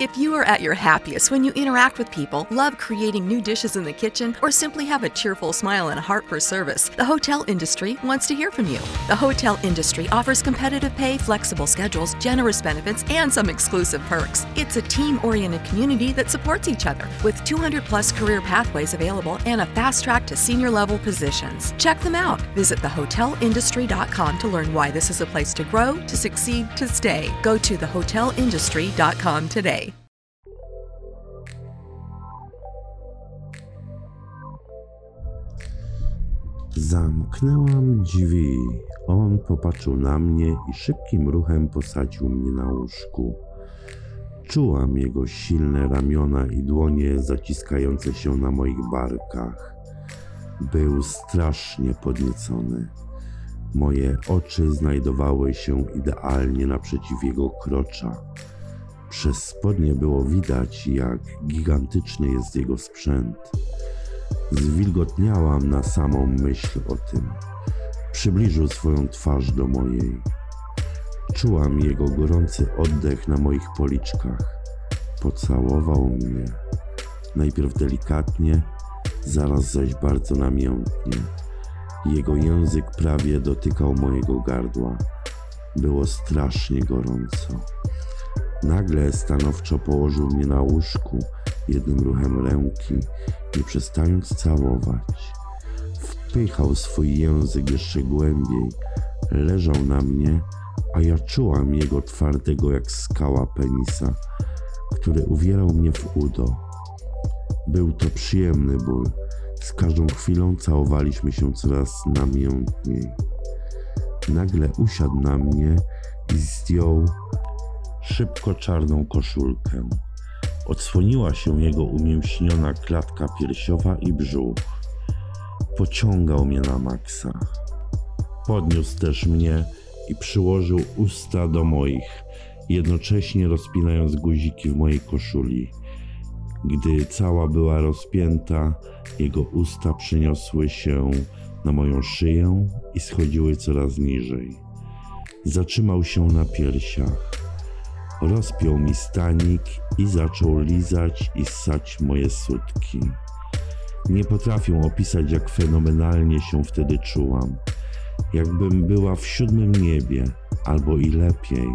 If you are at your happiest when you interact with people, love creating new dishes in the kitchen, or simply have a cheerful smile and a heart for service, the hotel industry wants to hear from you. The hotel industry offers competitive pay, flexible schedules, generous benefits, and some exclusive perks. It's a team oriented community that supports each other with 200 plus career pathways available and a fast track to senior level positions. Check them out. Visit thehotelindustry.com to learn why this is a place to grow, to succeed, to stay. Go to thehotelindustry.com today. Zamknęłam drzwi. On popatrzył na mnie i szybkim ruchem posadził mnie na łóżku. Czułam jego silne ramiona i dłonie zaciskające się na moich barkach. Był strasznie podniecony. Moje oczy znajdowały się idealnie naprzeciw jego krocza. Przez spodnie było widać, jak gigantyczny jest jego sprzęt. Zwilgotniałam na samą myśl o tym. Przybliżył swoją twarz do mojej. Czułam jego gorący oddech na moich policzkach. Pocałował mnie. Najpierw delikatnie, zaraz zaś bardzo namiętnie. Jego język prawie dotykał mojego gardła. Było strasznie gorąco. Nagle stanowczo położył mnie na łóżku jednym ruchem ręki, nie przestając całować. Wpychał swój język jeszcze głębiej, leżał na mnie, a ja czułam jego twardego jak skała penisa, który uwierał mnie w udo. Był to przyjemny ból. Z każdą chwilą całowaliśmy się coraz namiętniej. Nagle usiadł na mnie i zdjął szybko czarną koszulkę. Odsłoniła się jego umięśniona klatka piersiowa i brzuch. Pociągał mnie na maksa. Podniósł też mnie i przyłożył usta do moich, jednocześnie rozpinając guziki w mojej koszuli. Gdy cała była rozpięta, jego usta przeniosły się na moją szyję i schodziły coraz niżej. Zatrzymał się na piersiach. Rozpiął mi stanik i zaczął lizać i ssać moje sutki. Nie potrafię opisać, jak fenomenalnie się wtedy czułam. Jakbym była w siódmym niebie, albo i lepiej.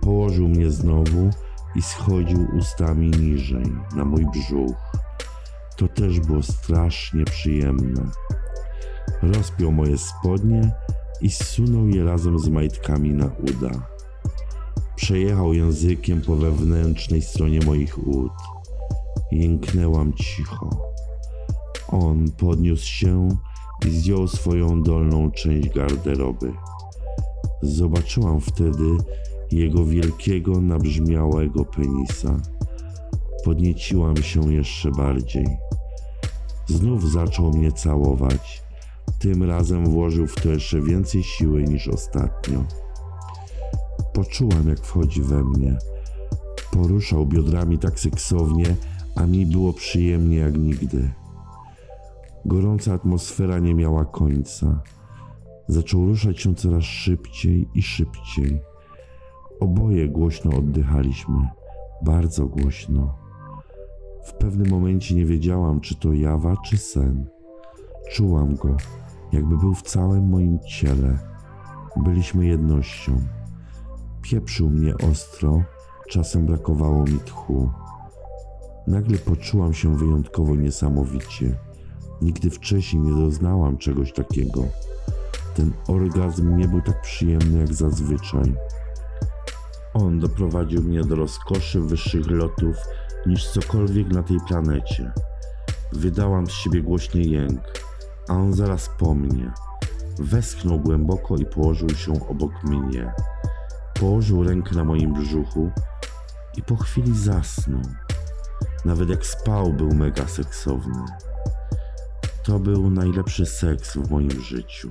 Położył mnie znowu i schodził ustami niżej, na mój brzuch. To też było strasznie przyjemne. Rozpiął moje spodnie i zsunął je razem z majtkami na uda. Przejechał językiem po wewnętrznej stronie moich ud. Jęknęłam cicho. On podniósł się i zdjął swoją dolną część garderoby. Zobaczyłam wtedy jego wielkiego, nabrzmiałego penisa. Podnieciłam się jeszcze bardziej. Znów zaczął mnie całować. Tym razem włożył w to jeszcze więcej siły niż ostatnio. Poczułam, jak wchodzi we mnie. Poruszał biodrami tak seksownie, a mi było przyjemnie jak nigdy. Gorąca atmosfera nie miała końca. Zaczął ruszać się coraz szybciej i szybciej. Oboje głośno oddychaliśmy, bardzo głośno. W pewnym momencie nie wiedziałam, czy to jawa, czy sen. Czułam go, jakby był w całym moim ciele. Byliśmy jednością. Pieprzył mnie ostro, czasem brakowało mi tchu. Nagle poczułam się wyjątkowo niesamowicie. Nigdy wcześniej nie doznałam czegoś takiego. Ten orgazm nie był tak przyjemny jak zazwyczaj. On doprowadził mnie do rozkoszy wyższych lotów niż cokolwiek na tej planecie. Wydałam z siebie głośny jęk, a on zaraz po mnie. Westchnął głęboko i położył się obok mnie. Położył rękę na moim brzuchu, i po chwili zasnął. Nawet jak spał, był mega seksowny. To był najlepszy seks w moim życiu.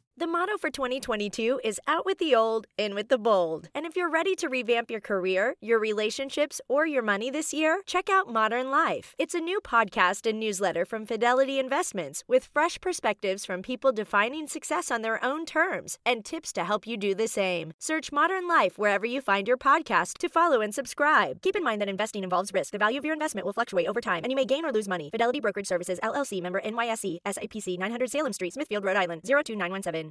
The motto for 2022 is out with the old, in with the bold. And if you're ready to revamp your career, your relationships, or your money this year, check out Modern Life. It's a new podcast and newsletter from Fidelity Investments with fresh perspectives from people defining success on their own terms and tips to help you do the same. Search Modern Life wherever you find your podcast to follow and subscribe. Keep in mind that investing involves risk. The value of your investment will fluctuate over time, and you may gain or lose money. Fidelity Brokerage Services, LLC, member NYSE, SIPC 900 Salem Street, Smithfield, Rhode Island 02917.